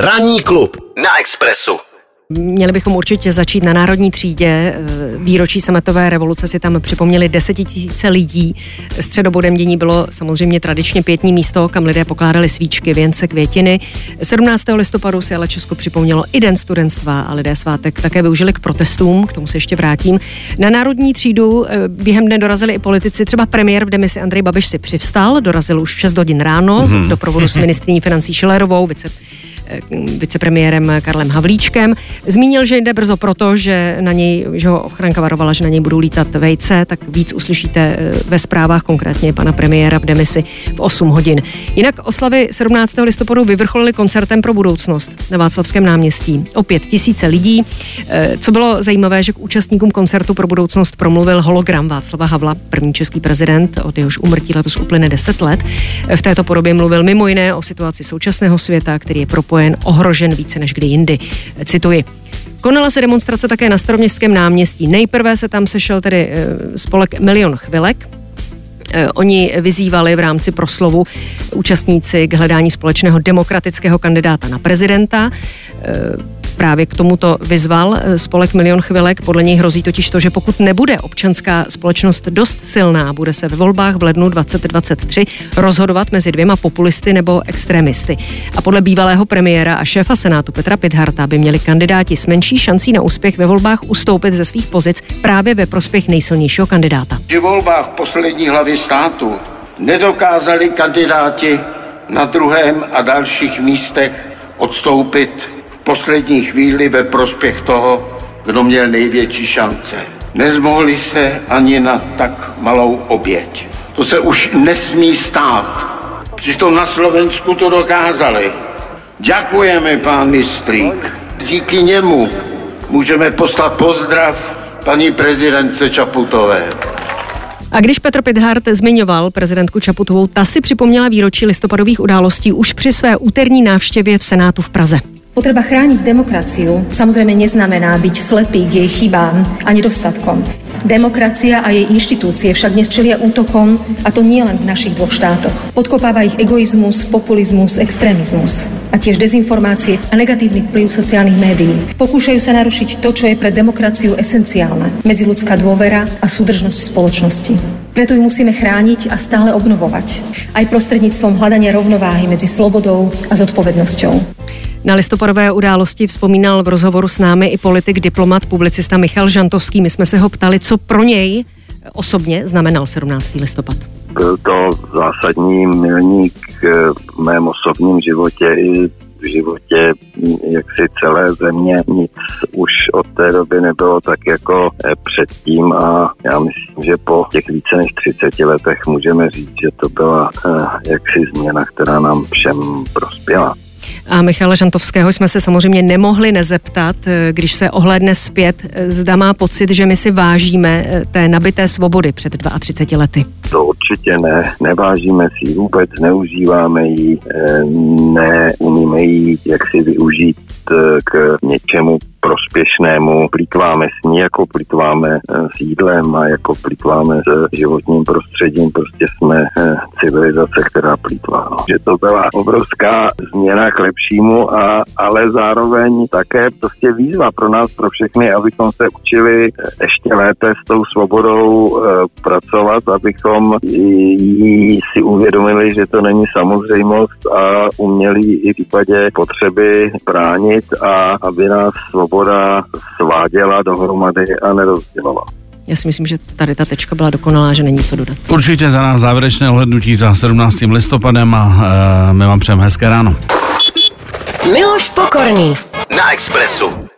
Ranní klub na Expressu. Měli bychom určitě začít na Národní třídě. Eh, výročí sametové revoluce si tam připomněli desetitisíce lidí. Středobodem dění bylo samozřejmě tradičně pětní místo, kam lidé pokládali svíčky, věnce, květiny. 17. listopadu si ale Česko připomnělo i den studentstva a lidé svátek také využili k protestům, k tomu se ještě vrátím. Na Národní třídu eh, během dne dorazili i politici, třeba premiér v demisi Andrej Babiš si přivstal, dorazil už v 6 hodin ráno mm-hmm. do provodu s ministriní financí Šilerovou, vice vicepremiérem Karlem Havlíčkem. Zmínil, že jde brzo proto, že na něj, že ho ochranka varovala, že na něj budou lítat vejce, tak víc uslyšíte eh, ve zprávách, konkrétně pana premiéra v demisi v 8 hodin. Jinak oslavy 17. listopadu vyvrcholily koncertem pro budoucnost na Václavském náměstí. Opět tisíce lidí. Eh, co bylo zajímavé, že k účastníkům koncertu pro budoucnost promluvil hologram Václava Havla, první český prezident, od jehož umrtí letos uplyne 10 let. V této podobě mluvil mimo jiné o situaci současného světa, který je propojen propojen, ohrožen více než kdy jindy. Cituji. Konala se demonstrace také na staroměstském náměstí. Nejprve se tam sešel tedy eh, spolek Milion chvilek, eh, Oni vyzývali v rámci proslovu účastníci k hledání společného demokratického kandidáta na prezidenta. Právě k tomuto vyzval eh, spolek Milion chvilek. Podle něj hrozí totiž to, že pokud nebude občanská společnost dost silná, bude se ve volbách v lednu 2023 rozhodovat mezi dvěma populisty nebo extremisty. A podle bývalého premiéra a šéfa Senátu Petra Pidharta by měli kandidáti s menší šancí na úspěch ve volbách ustoupit ze svých pozic právě ve prospěch nejsilnějšího kandidáta. Při volbách poslední hlavy státu nedokázali kandidáti na druhém a dalších místech odstoupit poslední chvíli ve prospěch toho, kdo měl největší šance. Nezmohli se ani na tak malou oběť. To se už nesmí stát. Přitom na Slovensku to dokázali. Děkujeme, pán Mistrík. Díky němu můžeme poslat pozdrav paní prezidentce Čaputové. A když Petr Pidhart zmiňoval prezidentku Čaputovou, ta si připomněla výročí listopadových událostí už při své úterní návštěvě v Senátu v Praze. Potreba chrániť demokraciu samozrejme neznamená byť slepý k jej chybám a nedostatkom. Demokracia a jej inštitúcie však dnes čelia útokom, a to nie len v našich dvoch štátoch. Podkopáva ich egoizmus, populizmus, extrémizmus a tiež dezinformácie a negatívny vplyv sociálnych médií. Pokúšajú sa narušiť to, čo je pre demokraciu esenciálne, medziludská dôvera a súdržnosť spoločnosti. Preto ju musíme chrániť a stále obnovovať, aj prostredníctvom hľadania rovnováhy medzi slobodou a zodpovednosťou. Na listopadové události vzpomínal v rozhovoru s námi i politik, diplomat, publicista Michal Žantovský. My jsme se ho ptali, co pro něj osobně znamenal 17. listopad. Byl to zásadní milník v mém osobním životě i v životě jaksi celé země. Nic už od té doby nebylo tak jako eh, předtím a já myslím, že po těch více než 30 letech můžeme říct, že to byla eh, jaksi změna, která nám všem prospěla. A Michala Žantovského jsme se samozřejmě nemohli nezeptat, eh, když se ohlédne zpět, eh, zda má pocit, že my si vážíme eh, té nabité svobody před 32 lety. To určitě ne, nevážíme si vůbec, neužíváme ji, neumíme ji jak si využít k něčemu prospěšnému. Plítváme s ní, jako plítváme eh, s jídlem a jako plítváme s životním prostředím. Prostě jsme eh, civilizace, která plítvá. No. Že to byla obrovská změna k lepšímu, a, ale zároveň také prostě výzva pro nás, pro všechny, abychom se učili ještě lépe s tou svobodou e, pracovat, abychom jí si uvědomili, že to není samozřejmost a uměli i v případě potřeby bránit a aby nás svoboda sváděla dohromady a nerozdělala. Já si myslím, že tady ta tečka byla dokonalá, že není co dodat. Určitě za nás závěrečné ohlednutí za 17. listopadem a uh, my vám přejeme hezké ráno. Miloš Pokorný na Expressu.